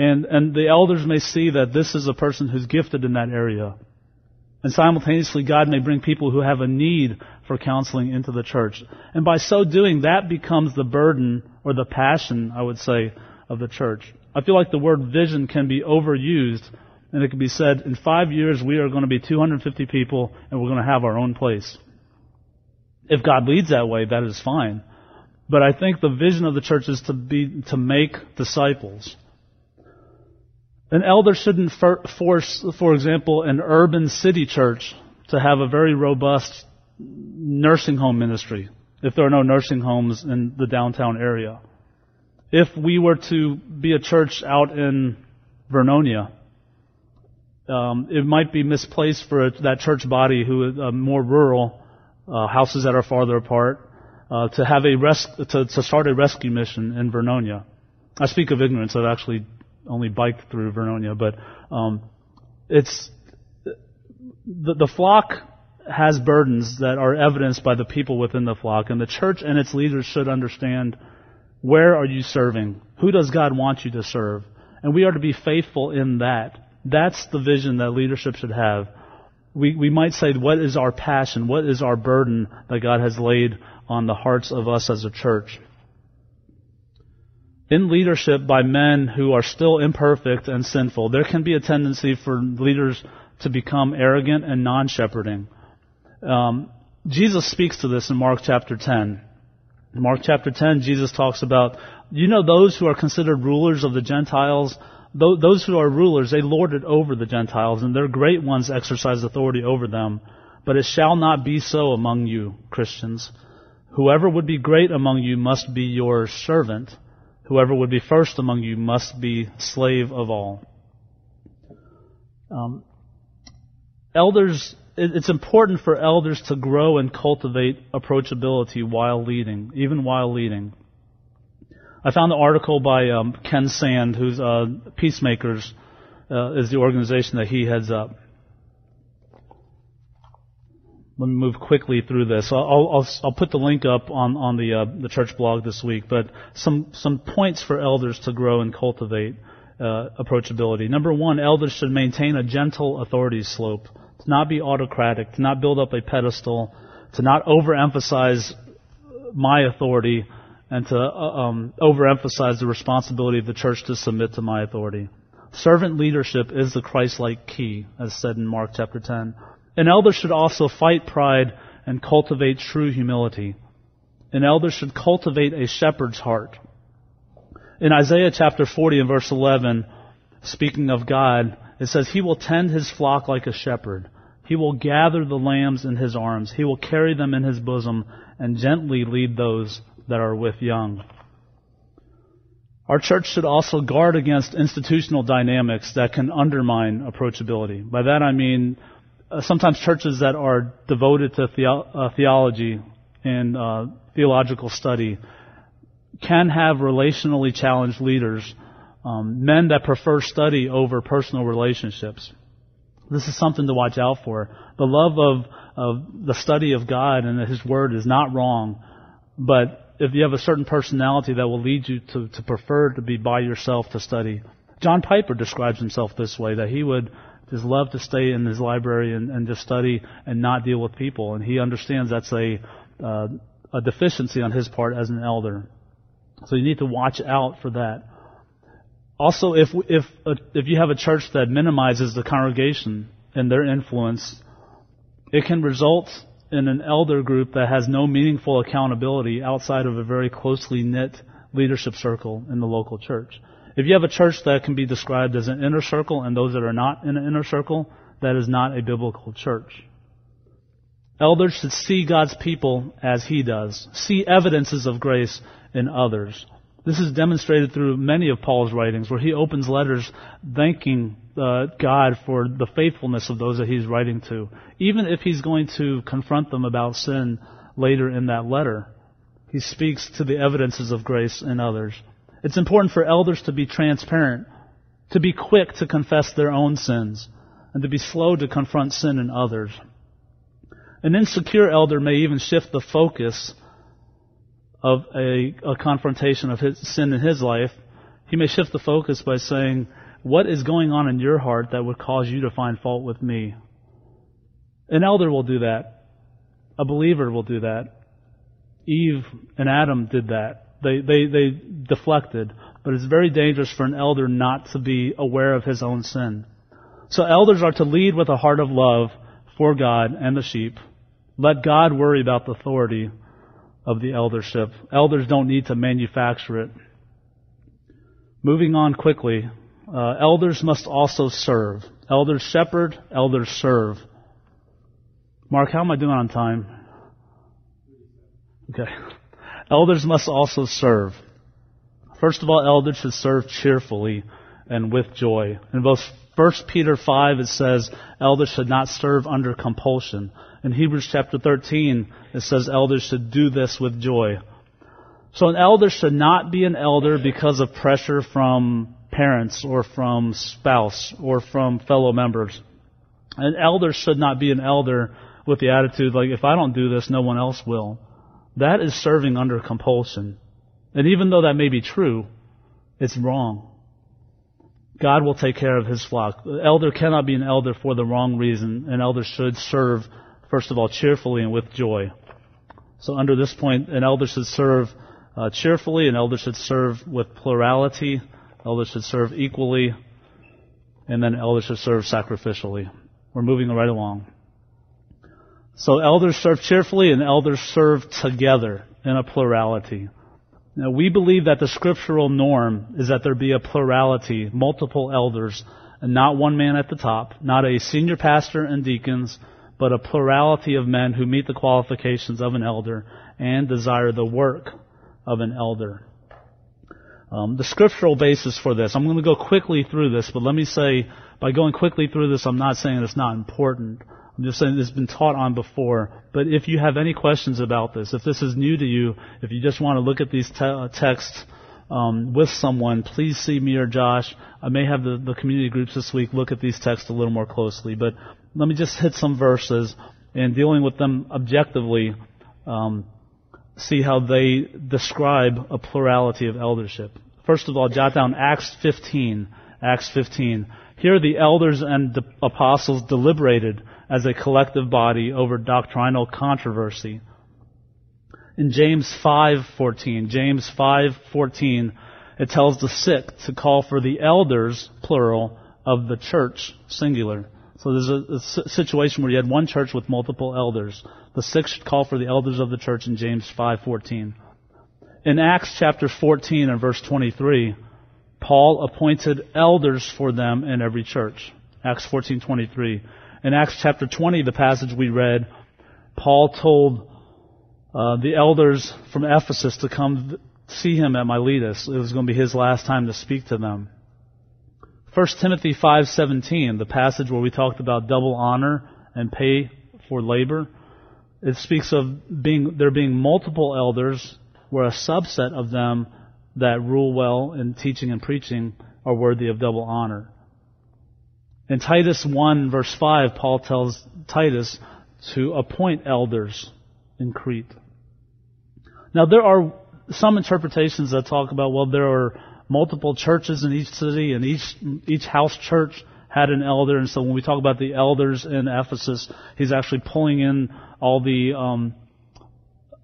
And, and the elders may see that this is a person who's gifted in that area. And simultaneously, God may bring people who have a need for counseling into the church. And by so doing, that becomes the burden or the passion, I would say, of the church. I feel like the word vision can be overused, and it can be said, in five years, we are going to be 250 people, and we're going to have our own place. If God leads that way, that is fine. But I think the vision of the church is to be, to make disciples. An elder shouldn't force, for example, an urban city church to have a very robust nursing home ministry if there are no nursing homes in the downtown area. If we were to be a church out in Vernonia, um, it might be misplaced for a, that church body who is uh, more rural, uh, houses that are farther apart, uh, to have a res- to, to start a rescue mission in Vernonia. I speak of ignorance. I've actually only biked through Vernonia, but um, it's the, the flock has burdens that are evidenced by the people within the flock, and the church and its leaders should understand where are you serving? Who does God want you to serve? And we are to be faithful in that. That's the vision that leadership should have. We, we might say, what is our passion? What is our burden that God has laid on the hearts of us as a church? In leadership by men who are still imperfect and sinful, there can be a tendency for leaders to become arrogant and non-shepherding. Um, Jesus speaks to this in Mark chapter 10. In Mark chapter 10, Jesus talks about, you know, those who are considered rulers of the Gentiles, those who are rulers, they lord it over the Gentiles, and their great ones exercise authority over them. But it shall not be so among you, Christians. Whoever would be great among you must be your servant Whoever would be first among you must be slave of all. Um, elders, it's important for elders to grow and cultivate approachability while leading, even while leading. I found an article by um, Ken Sande, who's uh, Peacemakers uh, is the organization that he heads up let me move quickly through this. I'll, I'll, I'll put the link up on, on the, uh, the church blog this week, but some, some points for elders to grow and cultivate uh, approachability. Number one, elders should maintain a gentle authority slope, to not be autocratic, to not build up a pedestal, to not overemphasize my authority, and to uh, um, overemphasize the responsibility of the church to submit to my authority. Servant leadership is the Christ-like key, as said in Mark chapter 10. An elder should also fight pride and cultivate true humility. An elder should cultivate a shepherd's heart. In Isaiah chapter 40 and verse 11, speaking of God, it says, He will tend His flock like a shepherd. He will gather the lambs in His arms. He will carry them in His bosom and gently lead those that are with young. Our church should also guard against institutional dynamics that can undermine approachability. By that I mean uh, sometimes churches that are devoted to theo- uh, theology and uh, theological study can have relationally challenged leaders, um, men that prefer study over personal relationships. This is something to watch out for. The love of, of the study of God and His Word is not wrong, but if you have a certain personality that will lead you to, to prefer to be by yourself to study. John Piper describes himself this way, that he would just love to stay in his library and, and just study and not deal with people. And he understands that's a, uh, a deficiency on his part as an elder. So you need to watch out for that. Also, if, if, uh, if you have a church that minimizes the congregation and their influence, it can result in an elder group that has no meaningful accountability outside of a very closely knit leadership circle in the local church. If you have a church that can be described as an inner circle and those that are not in an inner circle, that is not a biblical church. Elders should see God's people as He does, see evidences of grace in others, this is demonstrated through many of Paul's writings, where he opens letters thanking uh, God for the faithfulness of those that he's writing to, even if he's going to confront them about sin later in that letter. He speaks to the evidences of grace in others. It's important for elders to be transparent, to be quick to confess their own sins, and to be slow to confront sin in others. An insecure elder may even shift the focus of a, a confrontation of his sin in his life, he may shift the focus by saying, What is going on in your heart that would cause you to find fault with me? An elder will do that. A believer will do that. Eve and Adam did that. They, they, they deflected. But it's very dangerous for an elder not to be aware of his own sin. So elders are to lead with a heart of love for God and the sheep. Let God worry about the authority of the eldership. Elders don't need to manufacture it. Moving on quickly, uh, elders must also serve. Elders shepherd, elders serve. Mark, how am I doing on time? Okay. Elders must also serve. First of all, elders should serve cheerfully and with joy. In both 1 Peter 5, it says, elders should not serve under compulsion. In Hebrews chapter 13, it says elders should do this with joy. So an elder should not be an elder because of pressure from parents or from spouse or from fellow members. An elder should not be an elder with the attitude like, if I don't do this, no one else will. That is serving under compulsion. And even though that may be true, it's wrong. God will take care of his flock. The elder cannot be an elder for the wrong reason. An elder should serve, first of all, cheerfully and with joy. So under this point, an elder should serve uh, cheerfully, an elder should serve with plurality, elder should serve equally, and then elder should serve sacrificially. We're moving right along. So elders serve cheerfully and elders serve together in a plurality. Now, we believe that the scriptural norm is that there be a plurality, multiple elders, and not one man at the top, not a senior pastor and deacons, but a plurality of men who meet the qualifications of an elder and desire the work of an elder. Um, the scriptural basis for this, I'm going to go quickly through this, but let me say, by going quickly through this, I'm not saying it's not important. Just saying it's been taught on before. But if you have any questions about this, if this is new to you, if you just want to look at these te- uh, texts um, with someone, please see me or Josh. I may have the, the community groups this week look at these texts a little more closely. But let me just hit some verses and dealing with them objectively, um, see how they describe a plurality of eldership. First of all, jot down Acts 15. Acts 15. Here the elders and the apostles deliberated as a collective body over doctrinal controversy. In James 5:14, James 5:14, it tells the sick to call for the elders plural of the church singular. So there's a, a situation where you had one church with multiple elders. The sick should call for the elders of the church in James 5:14. In Acts chapter 14 and verse 23, Paul appointed elders for them in every church. Acts 14:23. In Acts chapter 20, the passage we read, Paul told uh, the elders from Ephesus to come see him at Miletus. It was going to be his last time to speak to them. 1 Timothy 5:17, the passage where we talked about double honor and pay for labor, it speaks of being there being multiple elders where a subset of them that rule well in teaching and preaching are worthy of double honor. In Titus 1 verse 5, Paul tells Titus to appoint elders in Crete. Now there are some interpretations that talk about, well, there are multiple churches in each city and each, each house church had an elder. And so when we talk about the elders in Ephesus, he's actually pulling in all the, um,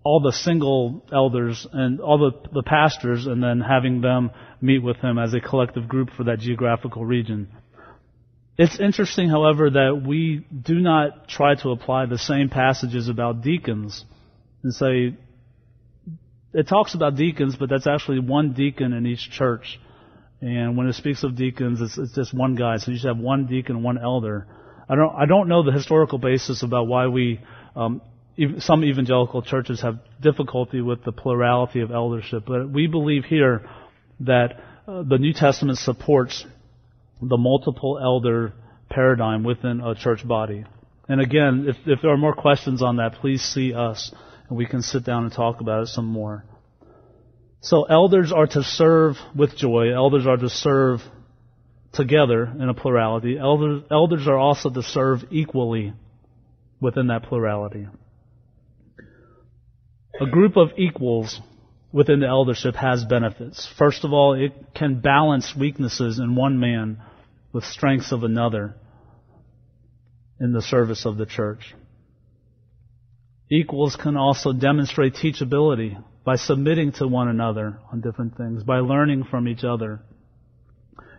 all the single elders and all the, the pastors and then having them meet with him as a collective group for that geographical region. It's interesting, however, that we do not try to apply the same passages about deacons and say, it talks about deacons, but that's actually one deacon in each church. And when it speaks of deacons, it's, it's just one guy. So you should have one deacon, one elder. I don't, I don't know the historical basis about why we, um, some evangelical churches have difficulty with the plurality of eldership, but we believe here that uh, the New Testament supports the multiple elder paradigm within a church body. And again, if, if there are more questions on that, please see us and we can sit down and talk about it some more. So elders are to serve with joy. Elders are to serve together in a plurality. Elders, elders are also to serve equally within that plurality. A group of equals within the eldership has benefits. First of all, it can balance weaknesses in one man with strengths of another in the service of the church. Equals can also demonstrate teachability by submitting to one another on different things, by learning from each other.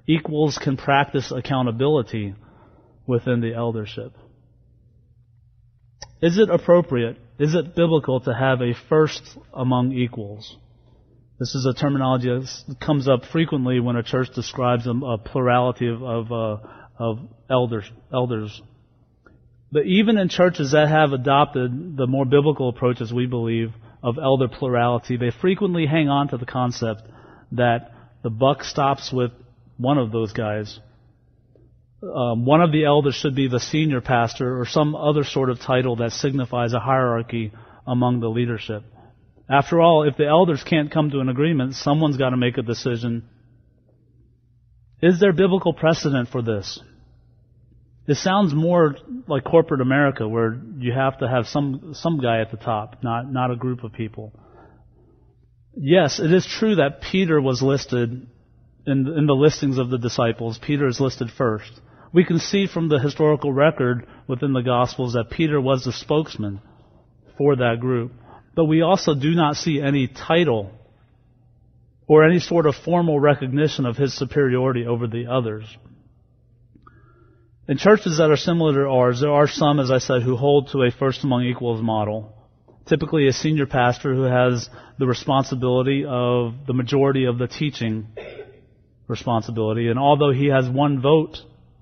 Equals can practice accountability within the eldership. Is it appropriate, is it biblical to have a first among equals? This is a terminology that comes up frequently when a church describes a, a plurality of, of, uh, of elders, elders but even in churches that have adopted the more biblical approach, as we believe, of elder plurality, they frequently hang on to the concept that the buck stops with one of those guys. Um, one of the elders should be the senior pastor or some other sort of title that signifies a hierarchy among the leadership. After all, if the elders can't come to an agreement, someone's got to make a decision. Is there biblical precedent for this? It sounds more like corporate America where you have to have some, some guy at the top, not, not a group of people. Yes, it is true that Peter was listed in, in the listings of the disciples. Peter is listed first. We can see from the historical record within the Gospels that Peter was the spokesman for that group. But we also do not see any title or any sort of formal recognition of his superiority over the others. In churches that are similar to ours, there are some, as I said, who hold to a first among equals model. Typically a senior pastor who has the responsibility of the majority of the teaching responsibility. And although he has one vote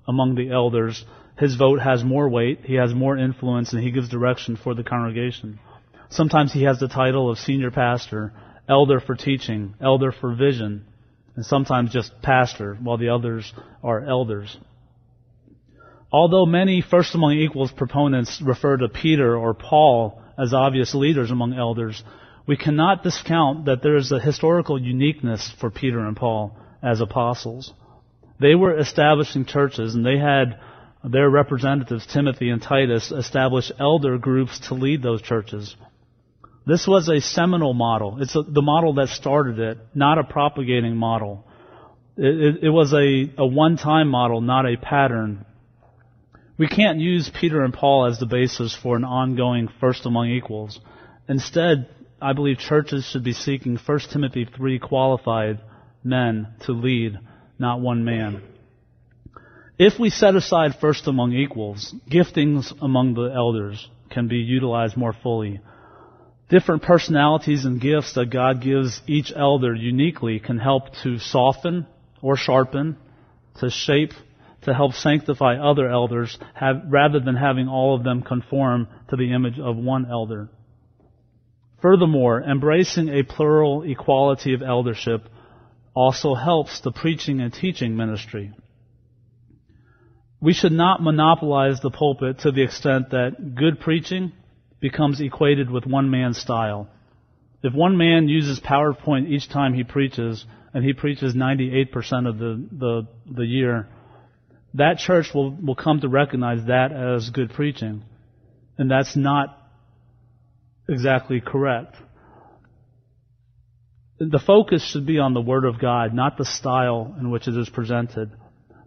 among the elders, his vote has more weight, he has more influence, and he gives direction for the congregation. Sometimes he has the title of senior pastor, elder for teaching, elder for vision, and sometimes just pastor, while the others are elders. Although many first among equals proponents refer to Peter or Paul as obvious leaders among elders, we cannot discount that there is a historical uniqueness for Peter and Paul as apostles. They were establishing churches and they had their representatives, Timothy and Titus, establish elder groups to lead those churches. This was a seminal model. It's a, the model that started it, not a propagating model. It, it, it was a, a one-time model, not a pattern we can't use Peter and Paul as the basis for an ongoing first among equals. Instead, I believe churches should be seeking 1 Timothy 3 qualified men to lead, not one man. If we set aside first among equals, giftings among the elders can be utilized more fully. Different personalities and gifts that God gives each elder uniquely can help to soften or sharpen, to shape, to help sanctify other elders, have, rather than having all of them conform to the image of one elder. Furthermore, embracing a plural equality of eldership also helps the preaching and teaching ministry. We should not monopolize the pulpit to the extent that good preaching becomes equated with one man's style. If one man uses PowerPoint each time he preaches, and he preaches 98% of the, the, the year, that church will, will come to recognize that as good preaching. And that's not exactly correct. The focus should be on the Word of God, not the style in which it is presented.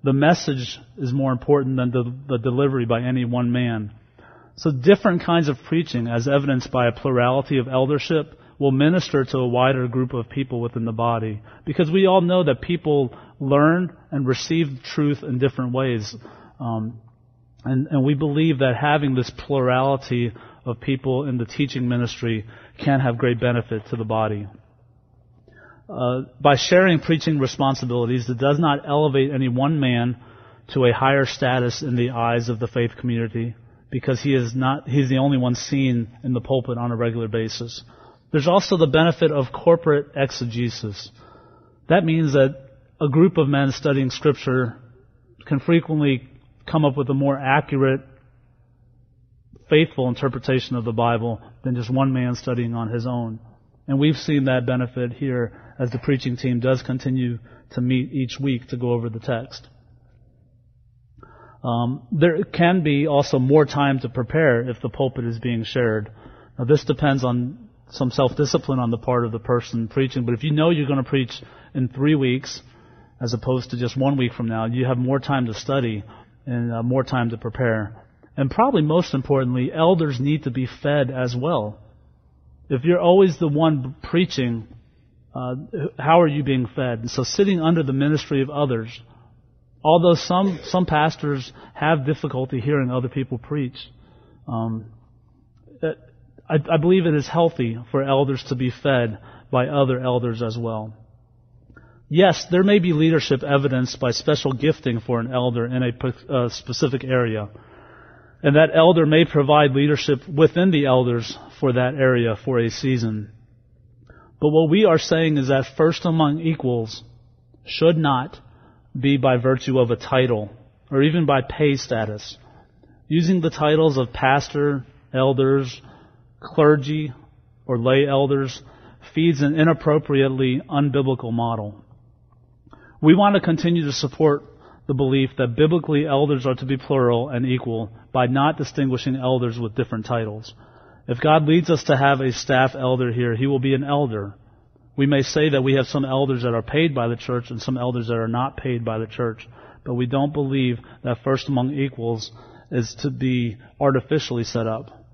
The message is more important than the, the delivery by any one man. So different kinds of preaching, as evidenced by a plurality of eldership, will minister to a wider group of people within the body. Because we all know that people learn and receive truth in different ways. Um, and, and we believe that having this plurality of people in the teaching ministry can have great benefit to the body. Uh, by sharing preaching responsibilities, it does not elevate any one man to a higher status in the eyes of the faith community because he is not, he's the only one seen in the pulpit on a regular basis. There's also the benefit of corporate exegesis. That means that a group of men studying scripture can frequently come up with a more accurate, faithful interpretation of the Bible than just one man studying on his own. And we've seen that benefit here as the preaching team does continue to meet each week to go over the text. Um, there can be also more time to prepare if the pulpit is being shared. Now, this depends on some self-discipline on the part of the person preaching, but if you know you're going to preach in three weeks, as opposed to just one week from now, you have more time to study and uh, more time to prepare. And probably most importantly, elders need to be fed as well. If you're always the one preaching, uh, how are you being fed? And so sitting under the ministry of others, although some, some pastors have difficulty hearing other people preach, um, I, I believe it is healthy for elders to be fed by other elders as well. Yes, there may be leadership evidenced by special gifting for an elder in a specific area. And that elder may provide leadership within the elders for that area for a season. But what we are saying is that first among equals should not be by virtue of a title or even by pay status. Using the titles of pastor, elders, clergy, or lay elders feeds an inappropriately unbiblical model. We want to continue to support the belief that biblically elders are to be plural and equal by not distinguishing elders with different titles. If God leads us to have a staff elder here, he will be an elder. We may say that we have some elders that are paid by the church and some elders that are not paid by the church, but we don't believe that first among equals is to be artificially set up.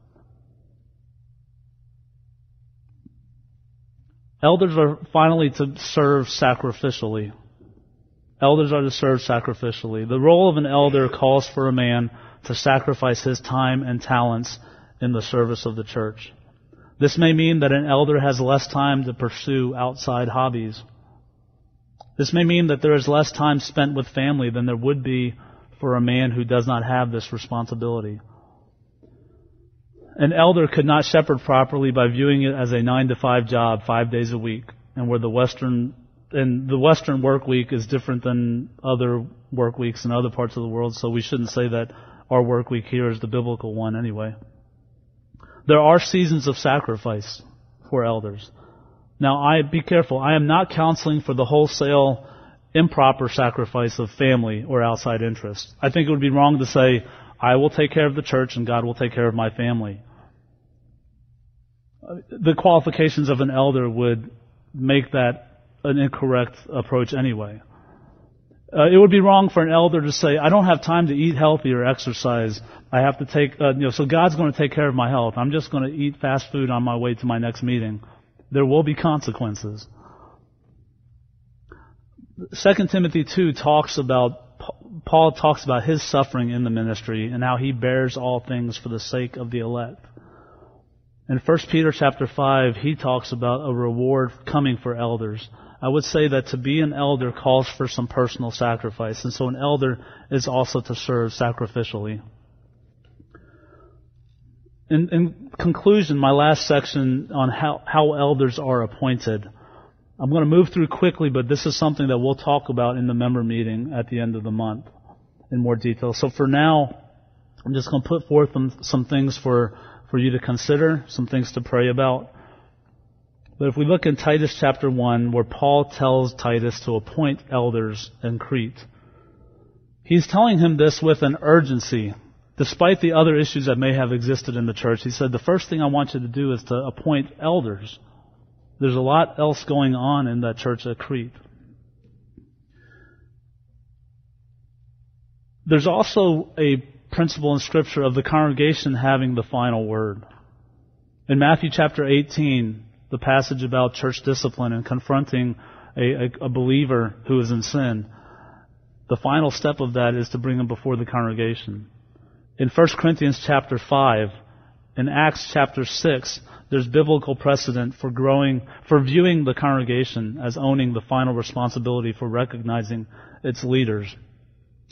Elders are finally to serve sacrificially. Elders are to serve sacrificially. The role of an elder calls for a man to sacrifice his time and talents in the service of the church. This may mean that an elder has less time to pursue outside hobbies. This may mean that there is less time spent with family than there would be for a man who does not have this responsibility. An elder could not shepherd properly by viewing it as a nine to five job five days a week, and where the Western and the Western work week is different than other work weeks in other parts of the world, so we shouldn't say that our work week here is the biblical one anyway. There are seasons of sacrifice for elders. Now, I be careful. I am not counseling for the wholesale improper sacrifice of family or outside interests. I think it would be wrong to say, I will take care of the church and God will take care of my family. The qualifications of an elder would make that an incorrect approach anyway. Uh, it would be wrong for an elder to say, I don't have time to eat healthy or exercise. I have to take, uh, you know, so God's going to take care of my health. I'm just going to eat fast food on my way to my next meeting. There will be consequences. 2 Timothy 2 talks about Paul talks about his suffering in the ministry and how he bears all things for the sake of the elect. In 1 Peter chapter 5, he talks about a reward coming for elders. I would say that to be an elder calls for some personal sacrifice, and so an elder is also to serve sacrificially. In, in conclusion, my last section on how, how elders are appointed. I'm going to move through quickly, but this is something that we'll talk about in the member meeting at the end of the month in more detail. So for now, I'm just going to put forth some, some things for, for you to consider, some things to pray about. But if we look in Titus chapter 1, where Paul tells Titus to appoint elders in Crete, he's telling him this with an urgency. Despite the other issues that may have existed in the church, he said, the first thing I want you to do is to appoint elders. There's a lot else going on in that church at Crete. There's also a principle in Scripture of the congregation having the final word. In Matthew chapter 18, the passage about church discipline and confronting a, a, a believer who is in sin, the final step of that is to bring him before the congregation. In 1 Corinthians chapter 5, in Acts chapter 6, there's biblical precedent for growing, for viewing the congregation as owning the final responsibility for recognizing its leaders.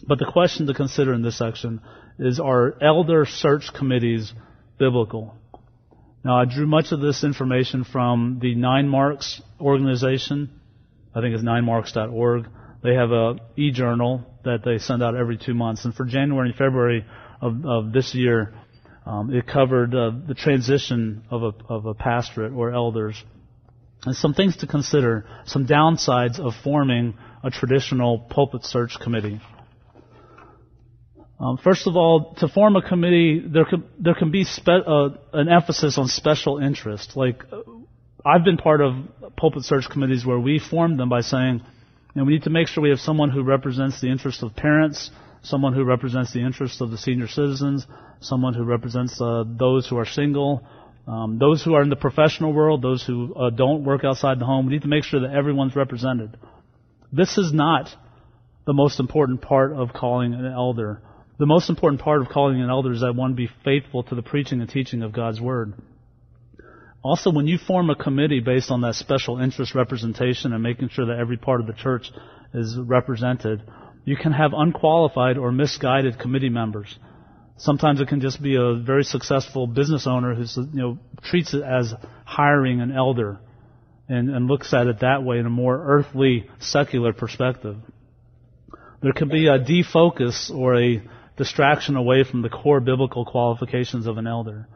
But the question to consider in this section is are elder search committees biblical? Now, I drew much of this information from the Nine Marks organization. I think it's ninemarks.org. They have a e-journal that they send out every two months. And for January and February of, of this year, um, it covered uh, the transition of a, of a pastorate or elders. And some things to consider, some downsides of forming a traditional pulpit search committee. Um, first of all, to form a committee, there can, there can be spe- uh, an emphasis on special interest. Like, uh, I've been part of pulpit search committees where we formed them by saying, you know, we need to make sure we have someone who represents the interests of parents, someone who represents the interests of the senior citizens, someone who represents uh, those who are single, um, those who are in the professional world, those who uh, don't work outside the home. We need to make sure that everyone's represented. This is not the most important part of calling an elder. The most important part of calling an elder is that one be faithful to the preaching and teaching of God's Word. Also, when you form a committee based on that special interest representation and making sure that every part of the church is represented, you can have unqualified or misguided committee members. Sometimes it can just be a very successful business owner who you know treats it as hiring an elder and, and looks at it that way in a more earthly, secular perspective. There can be a defocus or a distraction away from the core biblical qualifications of an elder.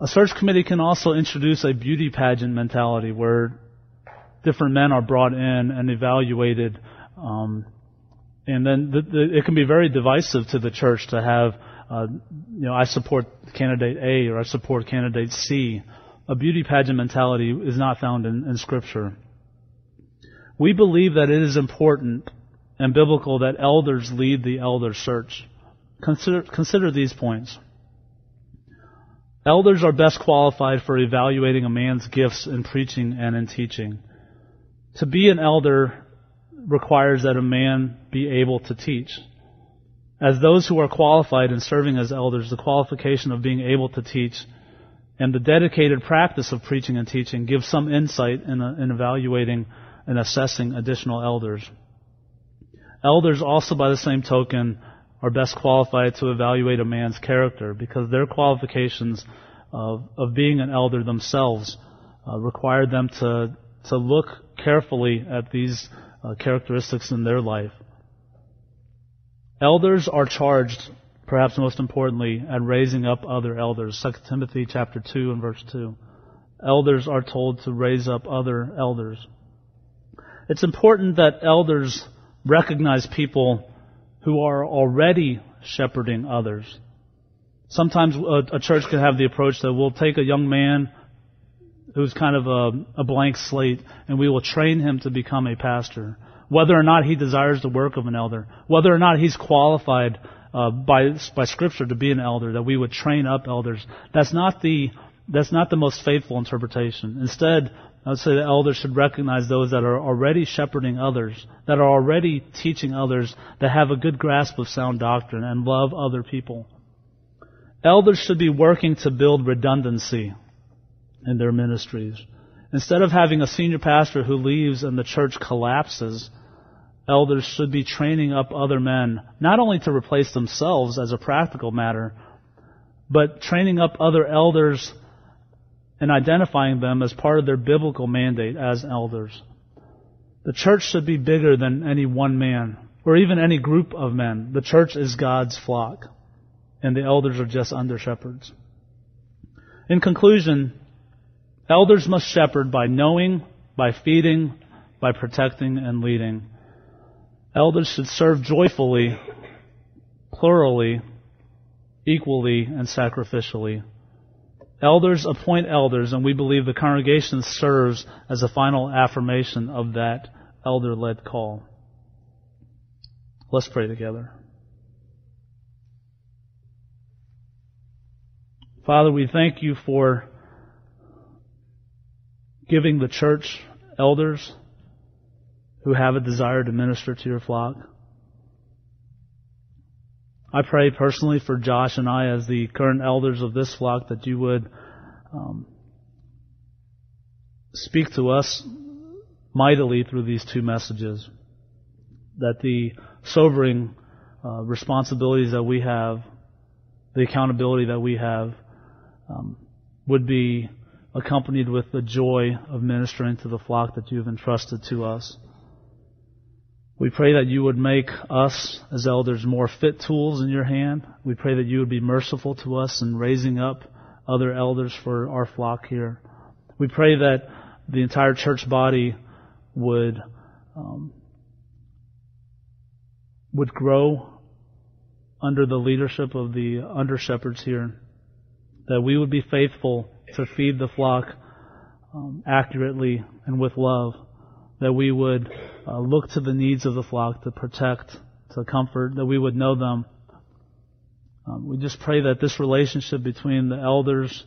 A search committee can also introduce a beauty pageant mentality where different men are brought in and evaluated, um, and then the, the, it can be very divisive to the church to have, uh, you know, I support candidate A or I support candidate C. A beauty pageant mentality is not found in, in Scripture. We believe that it is important and biblical that elders lead the elder search. Consider, consider these points. Elders are best qualified for evaluating a man's gifts in preaching and in teaching. To be an elder requires that a man be able to teach. As those who are qualified in serving as elders, the qualification of being able to teach and the dedicated practice of preaching and teaching gives some insight in, in evaluating and assessing additional elders. Elders also, by the same token, are best qualified to evaluate a man's character because their qualifications of, of being an elder themselves uh, require them to, to look carefully at these uh, characteristics in their life. Elders are charged, perhaps most importantly, at raising up other elders. 2 Timothy chapter 2 and verse 2. Elders are told to raise up other elders. It's important that elders recognize people who are already shepherding others. Sometimes a, a, church can have the approach that we'll take a young man who's kind of a, a blank slate and we will train him to become a pastor. Whether or not he desires the work of an elder, whether or not he's qualified uh, by by Scripture to be an elder, that we would train up elders. That's not the that's not the most faithful interpretation. Instead, I would say the elders should recognize those that are already shepherding others, that are already teaching others, that have a good grasp of sound doctrine and love other people. Elders should be working to build redundancy in their ministries. Instead of having a senior pastor who leaves and the church collapses, elders should be training up other men, not only to replace themselves as a practical matter, but training up other elders and identifying them as part of their biblical mandate as elders. The church should be bigger than any one man or even any group of men. The church is God's flock, and the elders are just under shepherds. In conclusion, elders must shepherd by knowing, by feeding, by protecting, and leading. Elders should serve joyfully, plurally, equally, and sacrificially. Elders appoint elders, and we believe the congregation serves as a final affirmation of that elder led call. Let's pray together. Father, we thank you for giving the church elders who have a desire to minister to your flock. I pray personally for Josh and I as the current elders of this flock that you would um, speak to us mightily through these two messages. That the sobering uh, responsibilities that we have, the accountability that we have, um, would be accompanied with the joy of ministering to the flock that you've entrusted to us. We pray that you would make us as elders more fit tools in your hand. We pray that you would be merciful to us in raising up other elders for our flock here. We pray that the entire church body would um, would grow under the leadership of the under shepherds here. That we would be faithful to feed the flock um, accurately and with love that we would uh, look to the needs of the flock to protect, to comfort, that we would know them. Um, we just pray that this relationship between the elders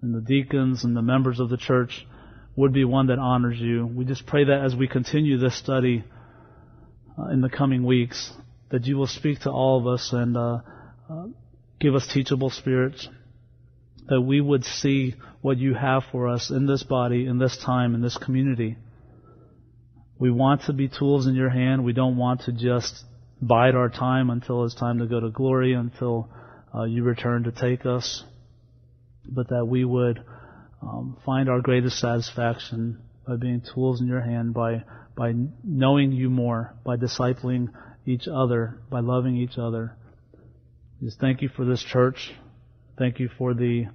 and the deacons and the members of the church would be one that honors you. We just pray that as we continue this study uh, in the coming weeks, that you will speak to all of us and uh, uh give us teachable spirits, that we would see what you have for us in this body, in this time, in this community. We want to be tools in your hand. We don't want to just bide our time until it's time to go to glory, until uh, you return to take us, but that we would um, find our greatest satisfaction by being tools in your hand, by by knowing you more, by discipling each other, by loving each other. Just thank you for this church. Thank you for the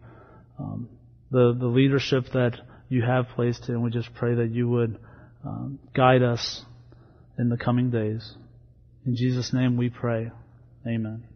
um, the the leadership that you have placed in. We just pray that you would um, guide us in the coming days. In Jesus' name we pray. Amen.